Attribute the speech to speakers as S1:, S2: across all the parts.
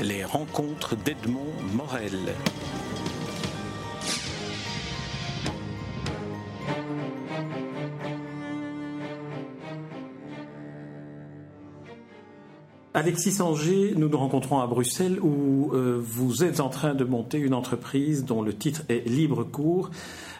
S1: Les rencontres d'Edmond Morel. Alexis Sanger, nous nous rencontrons à Bruxelles où euh, vous êtes en train de monter une entreprise dont le titre est Libre Cours.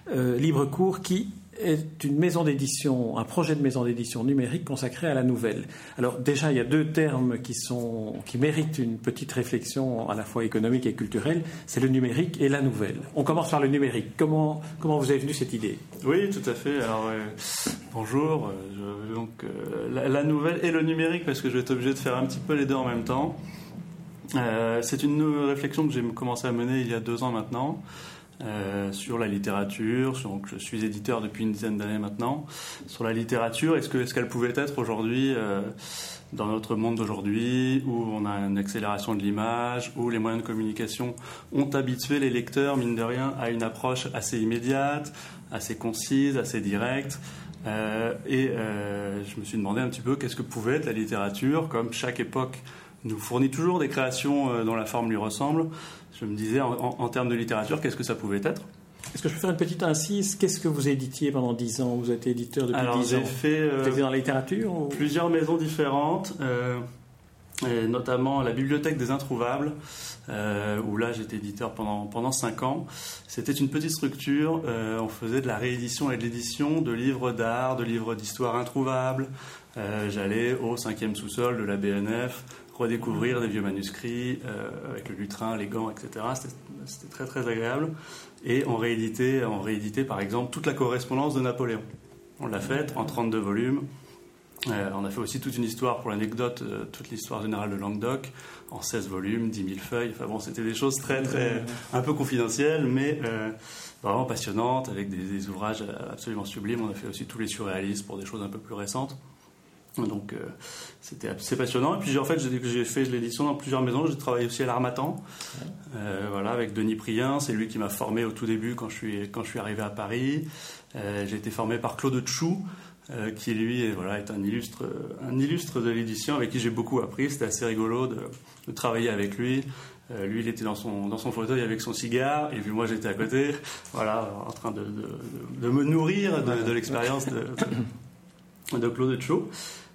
S1: Euh, Libre Cours qui est une maison d'édition, un projet de maison d'édition numérique consacré à la nouvelle. Alors déjà, il y a deux termes qui, sont, qui méritent une petite réflexion à la fois économique et culturelle, c'est le numérique et la nouvelle. On commence par le numérique. Comment, comment vous avez venu cette idée?
S2: Oui, tout à fait. Alors, euh, bonjour. Euh, donc, euh, la, nouvelle et le numérique, parce que je vais être obligé de faire un petit peu les deux en même temps. c'est une réflexion que j'ai commencé à mener il y a deux ans maintenant. Euh, sur la littérature. donc, je suis éditeur depuis une dizaine d'années maintenant. Sur la littérature, est-ce qu'elle pouvait être aujourd'hui, euh, dans notre monde d'aujourd'hui, où on a une accélération de l'image, où les moyens de communication ont habitué les lecteurs, mine de rien, à une approche assez immédiate, assez concise, assez directe? Euh, et je me suis demandé un petit peu qu'est-ce que pouvait être la littérature, comme chaque époque nous fournit toujours des créations dont la forme lui ressemble. Je me disais, en, termes de littérature, qu'est-ce que ça pouvait être?
S1: Est-ce que je peux faire une petite incise? Qu'est-ce que vous éditiez pendant 10 ans? Vous êtes éditeur depuis
S2: Alors,
S1: 10 ans.
S2: fait, euh,
S1: dans la littérature
S2: Plusieurs maisons différentes, euh, notamment la Bibliothèque des Introuvables, euh, où là j'étais éditeur pendant, pendant 5 ans. C'était une petite structure, on faisait de la réédition et de l'édition de livres d'art, de livres d'histoire introuvables. J'allais au cinquième sous-sol de la BNF redécouvrir des vieux manuscrits euh, avec le lutrin, les gants, etc. C'était très très agréable. Et on rééditait, on rééditait par exemple toute la correspondance de Napoléon. On l'a faite en 32 volumes. Euh, on a fait aussi toute une histoire, pour l'anecdote, euh, toute l'histoire générale de Languedoc, en 16 volumes, 10 000 feuilles. Enfin bon, c'était des choses très, très, un peu confidentielles, mais vraiment passionnantes, avec des, des, ouvrages absolument sublimes. On a fait aussi tous les surréalistes pour des choses un peu plus récentes. Donc euh, c'était assez passionnant. Et puis en fait j'ai fait l'édition dans plusieurs maisons. J'ai travaillé aussi à l'Armatan, euh, voilà avec Denis Prien. C'est lui qui m'a formé au tout début quand je suis quand je suis arrivé à Paris. Euh, j'ai été formé par Claude Tchou, qui lui est, voilà est un illustre un illustre de l'édition avec qui j'ai beaucoup appris. C'était assez rigolo de, travailler avec lui. lui, il était dans son, dans son fauteuil avec son cigare, et puis moi, j'étais à côté, voilà, en train de, de, me nourrir de, l'expérience de, de, Claude Chou.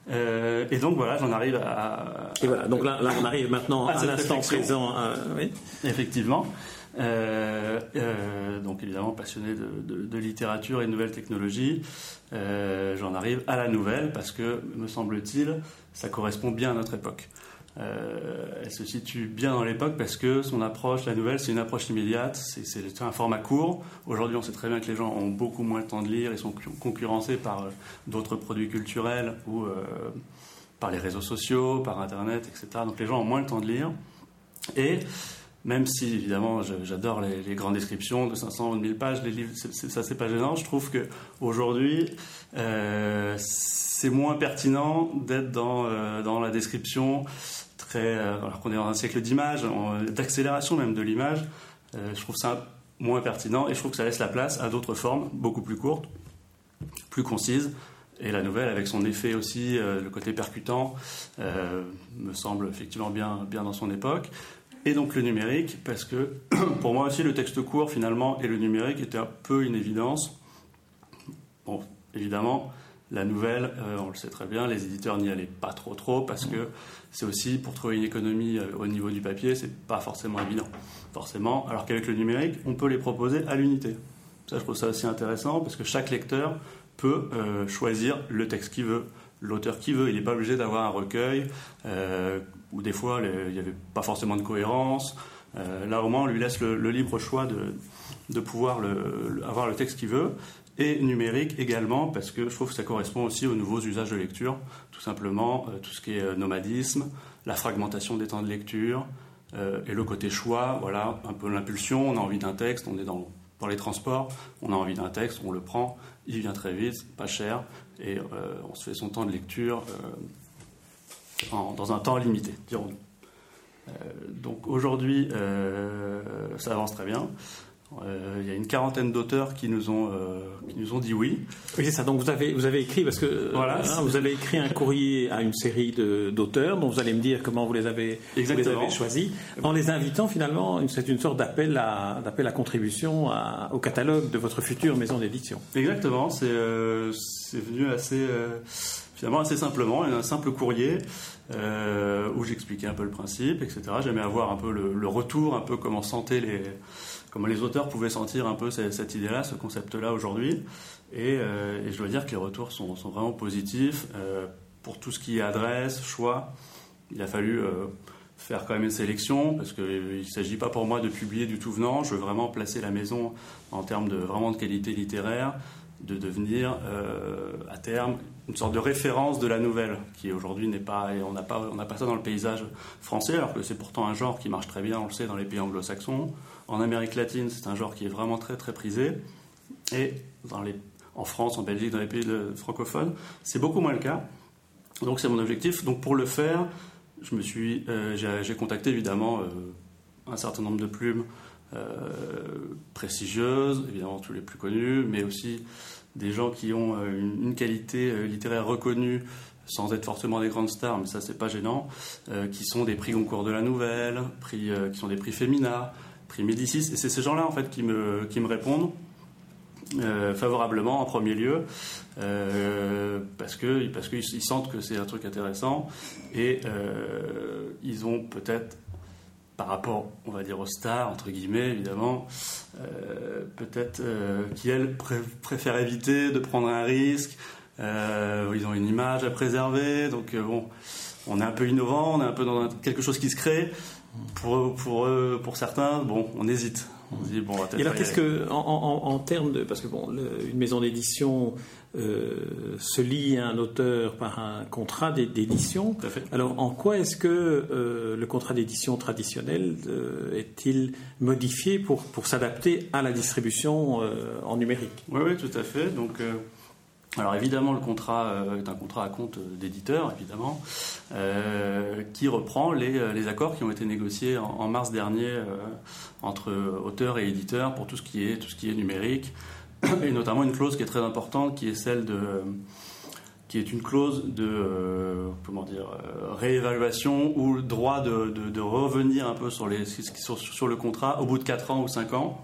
S2: Euh, et donc voilà, j'en arrive à.
S1: Et voilà, donc là, là on arrive maintenant à, l'instant présent.
S2: oui. Effectivement. Euh, euh, donc évidemment passionné de, de, de, littérature et de nouvelles technologies, euh, j'en arrive à la nouvelle parce que, me semble-t-il, ça correspond bien à notre époque. Euh, elle se situe bien dans l'époque parce que son approche, la nouvelle, c'est une approche immédiate, c'est un format court. Aujourd'hui, on sait très bien que les gens ont beaucoup moins de temps de lire, ils sont concurrencés par euh, d'autres produits culturels ou euh, par les réseaux sociaux, par Internet, etc. Donc les gens ont moins le temps de lire. Et même si évidemment j'adore les, grandes descriptions de 500 ou de 1000 pages, les livres, ça c'est pas gênant. Je trouve que aujourd'hui euh, c'est moins pertinent d'être dans la description euh, alors qu'on est dans un siècle d'image, d'accélération même de l'image, euh, je trouve ça moins pertinent et je trouve que ça laisse la place à d'autres formes beaucoup plus courtes, plus concises. Et la nouvelle, avec son effet aussi, euh, le côté percutant, me semble effectivement bien, bien dans son époque. Et donc le numérique, parce que pour moi aussi le texte court finalement et le numérique étaient un peu une évidence. Bon, évidemment, la nouvelle, euh, on le sait très bien, les éditeurs n'y allaient pas trop trop parce que c'est aussi pour trouver une économie euh, au niveau du papier, c'est pas forcément évident. Forcément, alors qu'avec le numérique, on peut les proposer à l'unité. Ça, je trouve ça aussi intéressant parce que chaque lecteur peut euh, choisir le texte qu'il veut, l'auteur qu'il veut. Il n'est pas obligé d'avoir un recueil où des fois il n'y avait pas forcément de cohérence. là, au moins, on lui laisse le, libre choix de, de pouvoir avoir le texte qu'il veut et numérique également parce que je trouve que ça correspond aussi aux nouveaux usages de lecture, tout simplement euh, tout ce qui est euh, nomadisme, la fragmentation des temps de lecture euh, et le côté choix, voilà, un peu l'impulsion, on a envie d'un texte, on est dans, dans les transports, on a envie d'un texte, on le prend, il vient très vite, pas cher, et on se fait son temps de lecture dans un temps limité, dirons-nous. donc aujourd'hui, ça avance très bien. Euh, il y a une quarantaine d'auteurs qui nous ont euh, qui nous ont dit oui.
S1: Oui, c'est ça. Donc vous avez vous avez écrit parce que voilà, hein, vous avez écrit un courrier à une série d'auteurs dont vous allez me dire comment vous les avez, vous les avez choisis en les invitant finalement. C'est une sorte d'appel à d'appel à contribution à, au catalogue de votre future maison d'édition.
S2: Exactement. C'est euh, c'est venu assez finalement assez simplement, un simple courrier où j'expliquais un peu le principe, etc. J'aimais avoir un peu le, retour, un peu comment sentaient les comment les auteurs pouvaient sentir un peu cette, idée-là, ce concept-là aujourd'hui. Euh, et, je dois dire que les retours sont, vraiment positifs. Euh, pour tout ce qui est adresse, choix, il a fallu euh, faire quand même une sélection parce qu'il ne s'agit pas pour moi de publier du tout venant. Je veux vraiment placer la maison en termes de vraiment de qualité littéraire, de devenir à terme une sorte de référence de la nouvelle qui aujourd'hui n'est pas on n'a pas on n'a pas ça dans le paysage français alors que c'est pourtant un genre qui marche très bien on le sait dans les pays anglo-saxons en Amérique latine, c'est un genre qui est vraiment très très prisé. Et en France, en Belgique, dans les pays francophones, c'est beaucoup moins le cas. Donc c'est mon objectif. Donc pour le faire, je me suis, euh, j'ai contacté évidemment euh, un certain nombre de plumes euh, prestigieuses, évidemment tous les plus connus, mais aussi des gens qui ont une, qualité littéraire reconnue sans être forcément des grandes stars, mais ça c'est pas gênant, qui sont des prix Goncourt de la Nouvelle, qui sont des prix Femina, prix Médicis. Et c'est ces gens-là, en fait, qui me, répondent. Euh, favorablement en premier lieu euh, parce que parce qu'ils sentent que c'est un truc intéressant et euh, ils ont peut-être par rapport on va dire aux stars entre guillemets évidemment peut-être qui elles préfèrent éviter de prendre un risque ils ont une image à préserver donc bon on est un peu innovant on est un peu dans quelque chose qui se crée pour, pour, pour certains, bon, on hésite. On
S1: dit, bon, Et alors, qu'est-ce que, en, termes de. Parce que, bon, une maison d'édition euh, se lie à un auteur par un contrat d'édition. Alors, en quoi est-ce que euh, le contrat d'édition traditionnel euh, est-il modifié pour, pour s'adapter à la distribution en numérique?
S2: Oui, oui, tout à fait. Donc. Alors évidemment, le contrat euh, est un contrat à compte d'éditeur, évidemment, euh, qui reprend les, les, accords qui ont été négociés en, mars dernier euh, entre auteurs et éditeurs pour tout ce qui est tout ce qui est numérique, et notamment une clause qui est très importante, qui est celle de qui est une clause de comment dire réévaluation ou le droit de, de, de, revenir un peu sur les sur, sur le contrat au bout de 4 ans ou 5 ans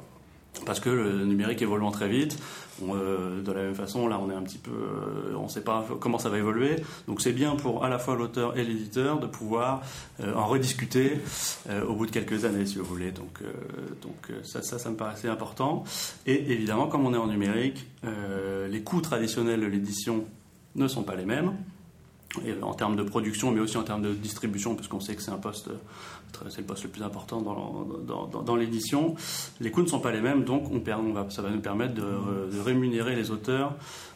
S2: parce que le numérique évoluant très vite. Euh, de la même façon, là, on est un petit peu, euh, on ne sait pas comment ça va évoluer. Donc, c'est bien pour à la fois l'auteur et l'éditeur de pouvoir euh, en rediscuter au bout de quelques années, si vous voulez. Donc, donc ça, ça, ça, me paraissait important. Et évidemment, comme on est en numérique, les coûts traditionnels de l'édition ne sont pas les mêmes. En termes de production, mais aussi en termes de distribution, parce qu'on sait que c'est un poste c'est le poste le plus important dans, l'édition. Les coûts ne sont pas les mêmes, donc on, ça va nous permettre de, rémunérer les auteurs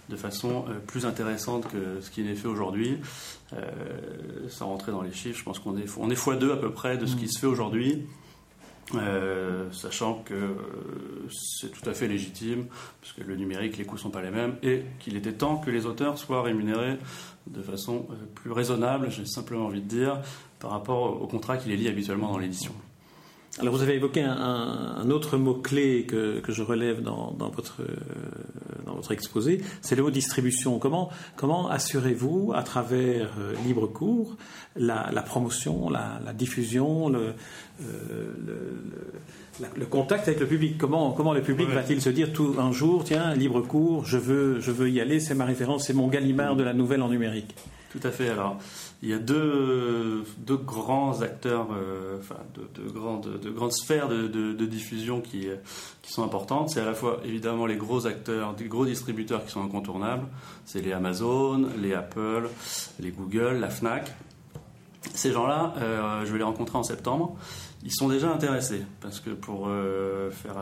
S2: de façon euh, plus intéressante que ce qui est fait aujourd'hui. Euh, sans rentrer dans les chiffres, je pense qu'on est, on est x2 à peu près de ce qui se fait aujourd'hui. Euh, sachant que c'est tout à fait légitime, parce que le numérique, les coûts ne sont pas les mêmes, et qu'il était temps que les auteurs soient rémunérés de façon plus raisonnable, j'ai simplement envie de dire, par rapport au contrat qui les lie habituellement dans l'édition.
S1: Alors vous avez évoqué un, autre mot-clé que, je relève dans, dans votre exposé, c'est le mot distribution. Comment, comment assurez-vous, à travers euh, Libre Cours, la, promotion, la, diffusion, le, euh, le, contact avec le public? Comment, comment le public va-t-il se dire tout un jour, tiens, Libre Cours, je veux, je veux y aller, c'est ma référence, c'est mon Gallimard de la nouvelle en numérique?
S2: Tout à fait. Alors, il y a deux, deux grands acteurs, euh, enfin, de, de, grandes, de grandes sphères de, de, diffusion qui, qui sont importantes. C'est à la fois évidemment les gros acteurs, les gros distributeurs qui sont incontournables. C'est les Amazon, les Apple, les Google, la Fnac. Ces gens-là, euh, je vais les rencontrer en septembre. Ils sont déjà intéressés parce que pour euh, faire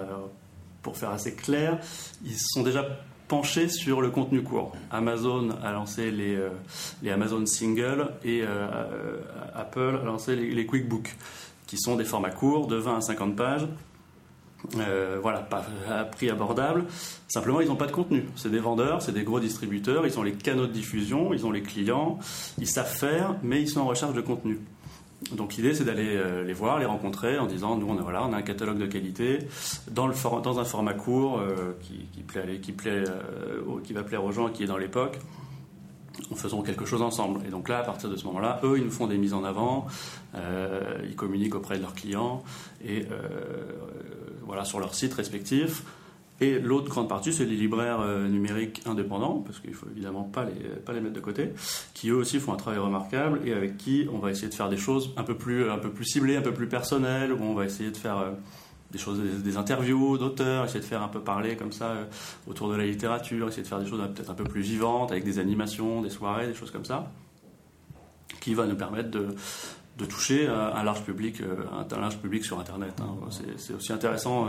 S2: pour faire assez clair, ils sont déjà penché sur le contenu court. Amazon a lancé les, euh, Amazon Single et euh, euh, Apple a lancé les, QuickBooks, qui sont des formats courts de 20 à 50 pages. voilà, pas à prix abordable. Simplement, ils n'ont pas de contenu. C'est des vendeurs, c'est des gros distributeurs, ils ont les canaux de diffusion, ils ont les clients, ils savent faire, mais ils sont en recherche de contenu. Donc l'idée c'est d'aller les voir, les rencontrer en disant nous on a, voilà, on a un catalogue de qualité dans, le dans un format court qui, qui, plaît, qui, plaît, qui va plaire aux gens, qui est dans l'époque en faisant quelque chose ensemble. Et donc là, à partir de ce moment-là, eux, ils nous font des mises en avant, euh, ils communiquent auprès de leurs clients et euh, voilà sur leurs sites respectifs. Et l'autre grande partie, c'est les libraires euh, numériques indépendants, parce qu'il faut évidemment pas les, pas les mettre de côté, qui eux aussi font un travail remarquable et avec qui on va essayer de faire des choses un peu plus, un peu plus ciblées, un peu plus personnelles, où on va essayer de faire des choses, des, interviews d'auteurs, essayer de faire un peu parler comme ça euh, autour de la littérature, essayer de faire des choses peut-être un peu plus vivantes avec des animations, des soirées, des choses comme ça, qui va nous permettre de, de toucher un large public, euh, un large public sur Internet. Hein. C'est aussi intéressant.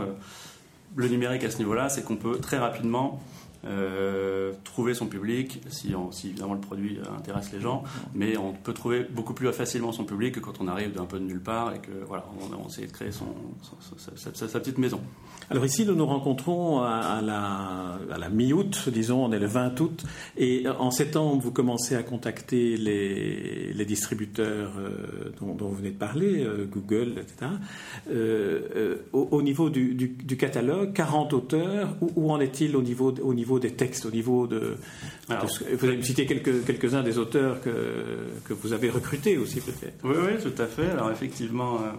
S2: Le numérique à ce niveau-là, c'est qu'on peut très rapidement euh, trouver son public, si, évidemment le produit intéresse les gens, mais on peut trouver beaucoup plus facilement son public que quand on arrive d'un peu de nulle part et que voilà, on, on essaie de créer sa, petite maison.
S1: Alors ici, nous nous rencontrons à, la, mi-août, disons, on est le 20 août, et en septembre, vous commencez à contacter les, distributeurs euh, dont, vous venez de parler, euh, Google, etc. Au, au, niveau du, catalogue, 40 auteurs, où, où en est-il au niveau, au niveau des textes, au niveau de. vous allez me citer quelques, quelques-uns des auteurs que, que vous avez recrutés aussi, peut-être.
S2: Oui, oui, tout à fait. Alors, effectivement. Euh,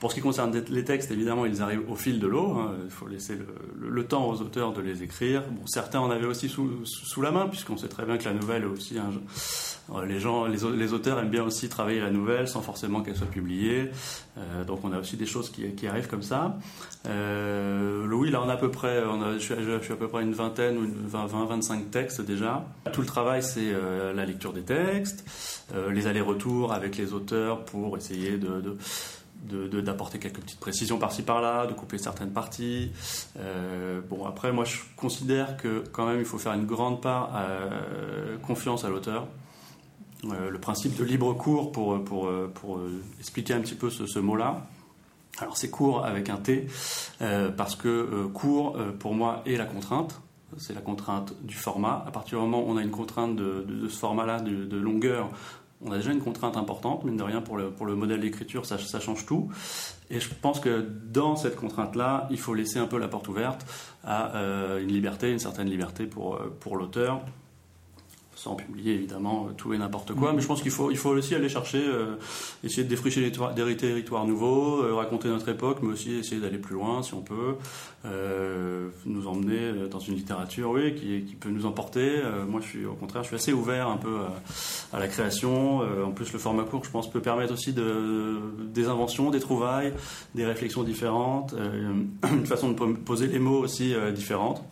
S2: pour ce qui concerne les textes, évidemment, ils arrivent au fil de l'eau. Hein. Il faut laisser le, temps aux auteurs de les écrire. Bon, certains en avaient aussi sous, la main, puisqu'on sait très bien que la nouvelle est aussi euh, les gens, les, auteurs aiment bien aussi travailler la nouvelle sans forcément qu'elle soit publiée. Euh, donc on a aussi des choses qui, arrivent comme ça. Euh, oui, là on a à peu près, je, suis, à peu près une vingtaine ou 20, 25 textes déjà. Tout le travail c'est la lecture des textes, les allers-retours avec les auteurs pour essayer de, d'apporter quelques petites précisions par-ci par-là, de couper certaines parties. bon, après, moi, je considère que quand même, il faut faire une grande part confiance à l'auteur. Euh, le principe de libre cours pour, pour, pour euh, expliquer un petit peu ce, mot-là. Alors c'est cours avec un T, euh, parce que cours, pour moi, est la contrainte. C'est la contrainte du format. À partir du moment où on a une contrainte de, ce format-là, de, longueur, on a déjà une contrainte importante, mine de rien, pour le, modèle d'écriture, ça, change tout. Et je pense que dans cette contrainte-là, il faut laisser un peu la porte ouverte à une liberté, une certaine liberté pour, pour l'auteur, sans publier évidemment tout et n'importe quoi, mais je pense qu'il faut, il faut aussi aller chercher, euh, essayer de défricher des, territoires nouveaux, euh, raconter notre époque, mais aussi essayer d'aller plus loin si on peut, euh, nous emmener dans une littérature oui, qui, qui peut nous emporter. moi, je suis au contraire, je suis assez ouvert un peu à, la création. en plus, le format court, je pense, peut permettre aussi de, des inventions, des trouvailles, des réflexions différentes, une façon de poser les mots aussi différente.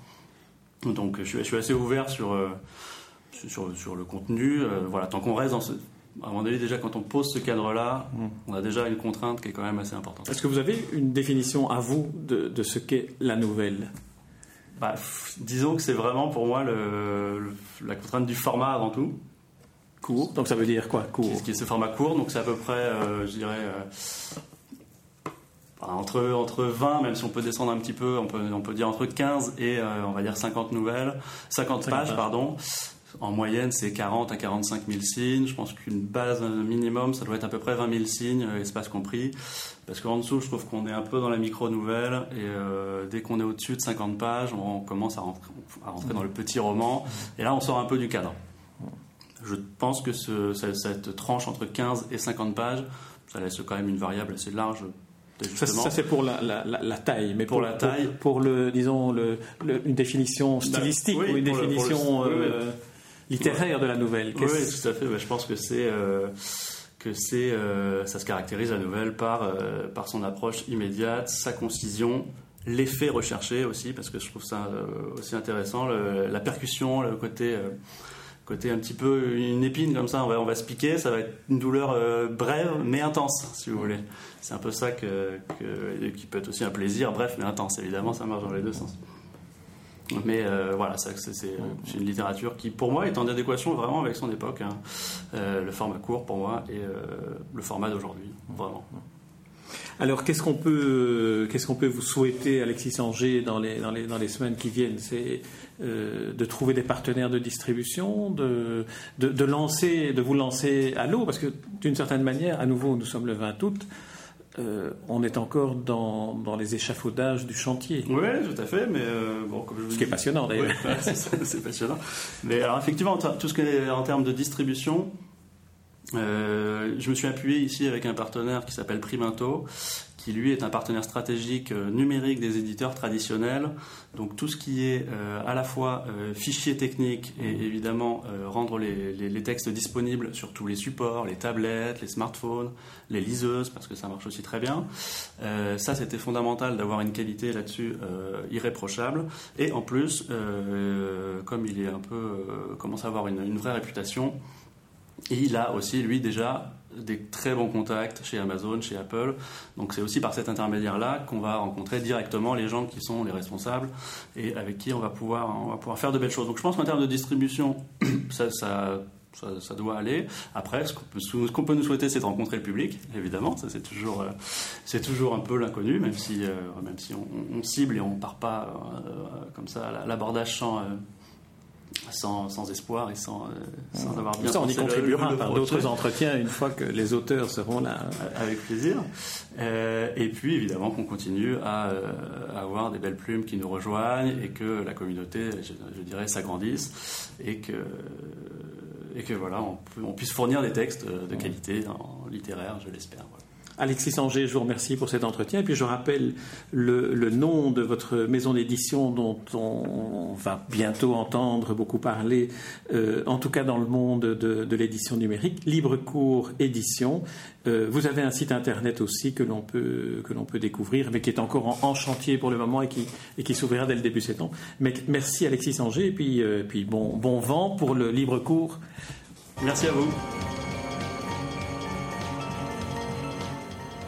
S2: Donc, je je suis assez ouvert sur sur, sur le contenu. Euh, voilà, tant qu'on reste dans ce, à mon avis, déjà, quand on pose ce cadre-là, mm. on a déjà une contrainte qui est quand même assez importante.
S1: Est-ce que vous avez une définition à vous de, de ce qu'est la nouvelle?
S2: Bah, Disons que c'est vraiment pour moi le, la contrainte du format avant tout.
S1: Court. Donc ça veut dire quoi Court?
S2: Ce qui est ce format court, donc c'est à peu près, euh, je dirais, euh, entre, entre 20, même si on peut descendre un petit peu, on peut, on peut dire entre 15 et on va dire 50 nouvelles, 50, 50 pages, pardon. En moyenne, c'est 40 à 45 000 signes. Je pense qu'une base minimum, ça doit être à peu près 20 000 signes, euh, espace compris. Parce qu'en dessous, je trouve qu'on est un peu dans la micro-nouvelle. Et euh, dès qu'on est au-dessus de 50 pages, on commence à rentrer, dans le petit roman. Et là, on sort un peu du cadre. Je pense que cette tranche entre 15 et 50 pages, ça laisse quand même une variable assez large
S1: ça, c'est pour la, taille, mais pour, la taille, pour, le, disons, le, une définition bah, stylistique ou une définition euh, littéraire de la nouvelle.
S2: Oui, tout à fait. je pense que c'est euh, que c'est euh, ça se caractérise la nouvelle par euh, par son approche immédiate, sa concision, l'effet recherché aussi, parce que je trouve ça aussi intéressant, la percussion, le côté côté un petit peu une épine comme ça, on va, on va se piquer, ça va être une douleur brève mais intense, si vous voulez. C'est un peu ça que, que, qui peut être aussi un plaisir, bref mais intense. Évidemment, ça marche dans les deux sens. Mais euh, voilà, c'est une littérature qui, pour moi, est en adéquation vraiment avec son époque. Hein. Euh, le format court, pour moi, et euh, le format d'aujourd'hui, vraiment.
S1: Alors, qu'est-ce qu'on peut, peut vous souhaiter, Alexis Sanger, dans les, dans les, dans les semaines qui viennent? C'est de trouver des partenaires de distribution, de, de, lancer, de vous lancer à l'eau, parce que d'une certaine manière, à nouveau, nous sommes le 20 août. Euh, on est encore dans, dans, les échafaudages du chantier.
S2: Oui, tout à fait, mais euh, bon, comme je vous
S1: Ce qui est passionnant d'ailleurs.
S2: Ouais, c'est passionnant. Mais alors effectivement, tout ce qui est en termes de distribution, euh, je me suis appuyé ici avec un partenaire qui s'appelle Priminto, qui lui est un partenaire stratégique euh, numérique des éditeurs traditionnels. Donc tout ce qui est euh, à la fois fichier technique et évidemment rendre les, textes disponibles sur tous les supports, les tablettes, les smartphones, les liseuses, parce que ça marche aussi très bien. Ça, c'était fondamental d'avoir une qualité là-dessus irréprochable. Et en plus, comme il est un peu commence à avoir une vraie réputation, et il a aussi, lui, déjà des très bons contacts chez Amazon, chez Apple. Donc c'est aussi par cet intermédiaire-là qu'on va rencontrer directement les gens qui sont les responsables et avec qui on va pouvoir, on va pouvoir faire de belles choses. Donc je pense qu'en termes de distribution, ça, ça, ça, doit aller. Après, ce qu'on peut, nous souhaiter, c'est de rencontrer le public, évidemment. Ça, c'est toujours, euh, toujours un peu l'inconnu, même si, euh, même si on, cible et on part pas euh, comme ça à l'abordage sans sans, sans, espoir et sans, euh, sans avoir bien
S1: Ça, on y contribuera par d'autres entretiens une fois que les auteurs seront là.
S2: Avec plaisir. Euh, et puis, évidemment, qu'on continue à, euh, avoir des belles plumes qui nous rejoignent et que la communauté, je, je dirais, s'agrandisse et que, et que voilà, on, peut, on, puisse fournir des textes de qualité en littéraire, je l'espère. Voilà.
S1: Alexis Sanger, je vous remercie pour cet entretien. Et puis je rappelle le, nom de votre maison d'édition dont on va bientôt entendre beaucoup parler, euh, en tout cas dans le monde de, l'édition numérique, Librecours Édition. Euh, vous avez un site internet aussi que l'on peut, que l'on peut découvrir, mais qui est encore en, chantier pour le moment et qui, et qui s'ouvrira dès le début septembre. Mais merci Alexis Sanger et puis, euh, puis bon, bon vent pour le Librecours.
S2: Merci à vous.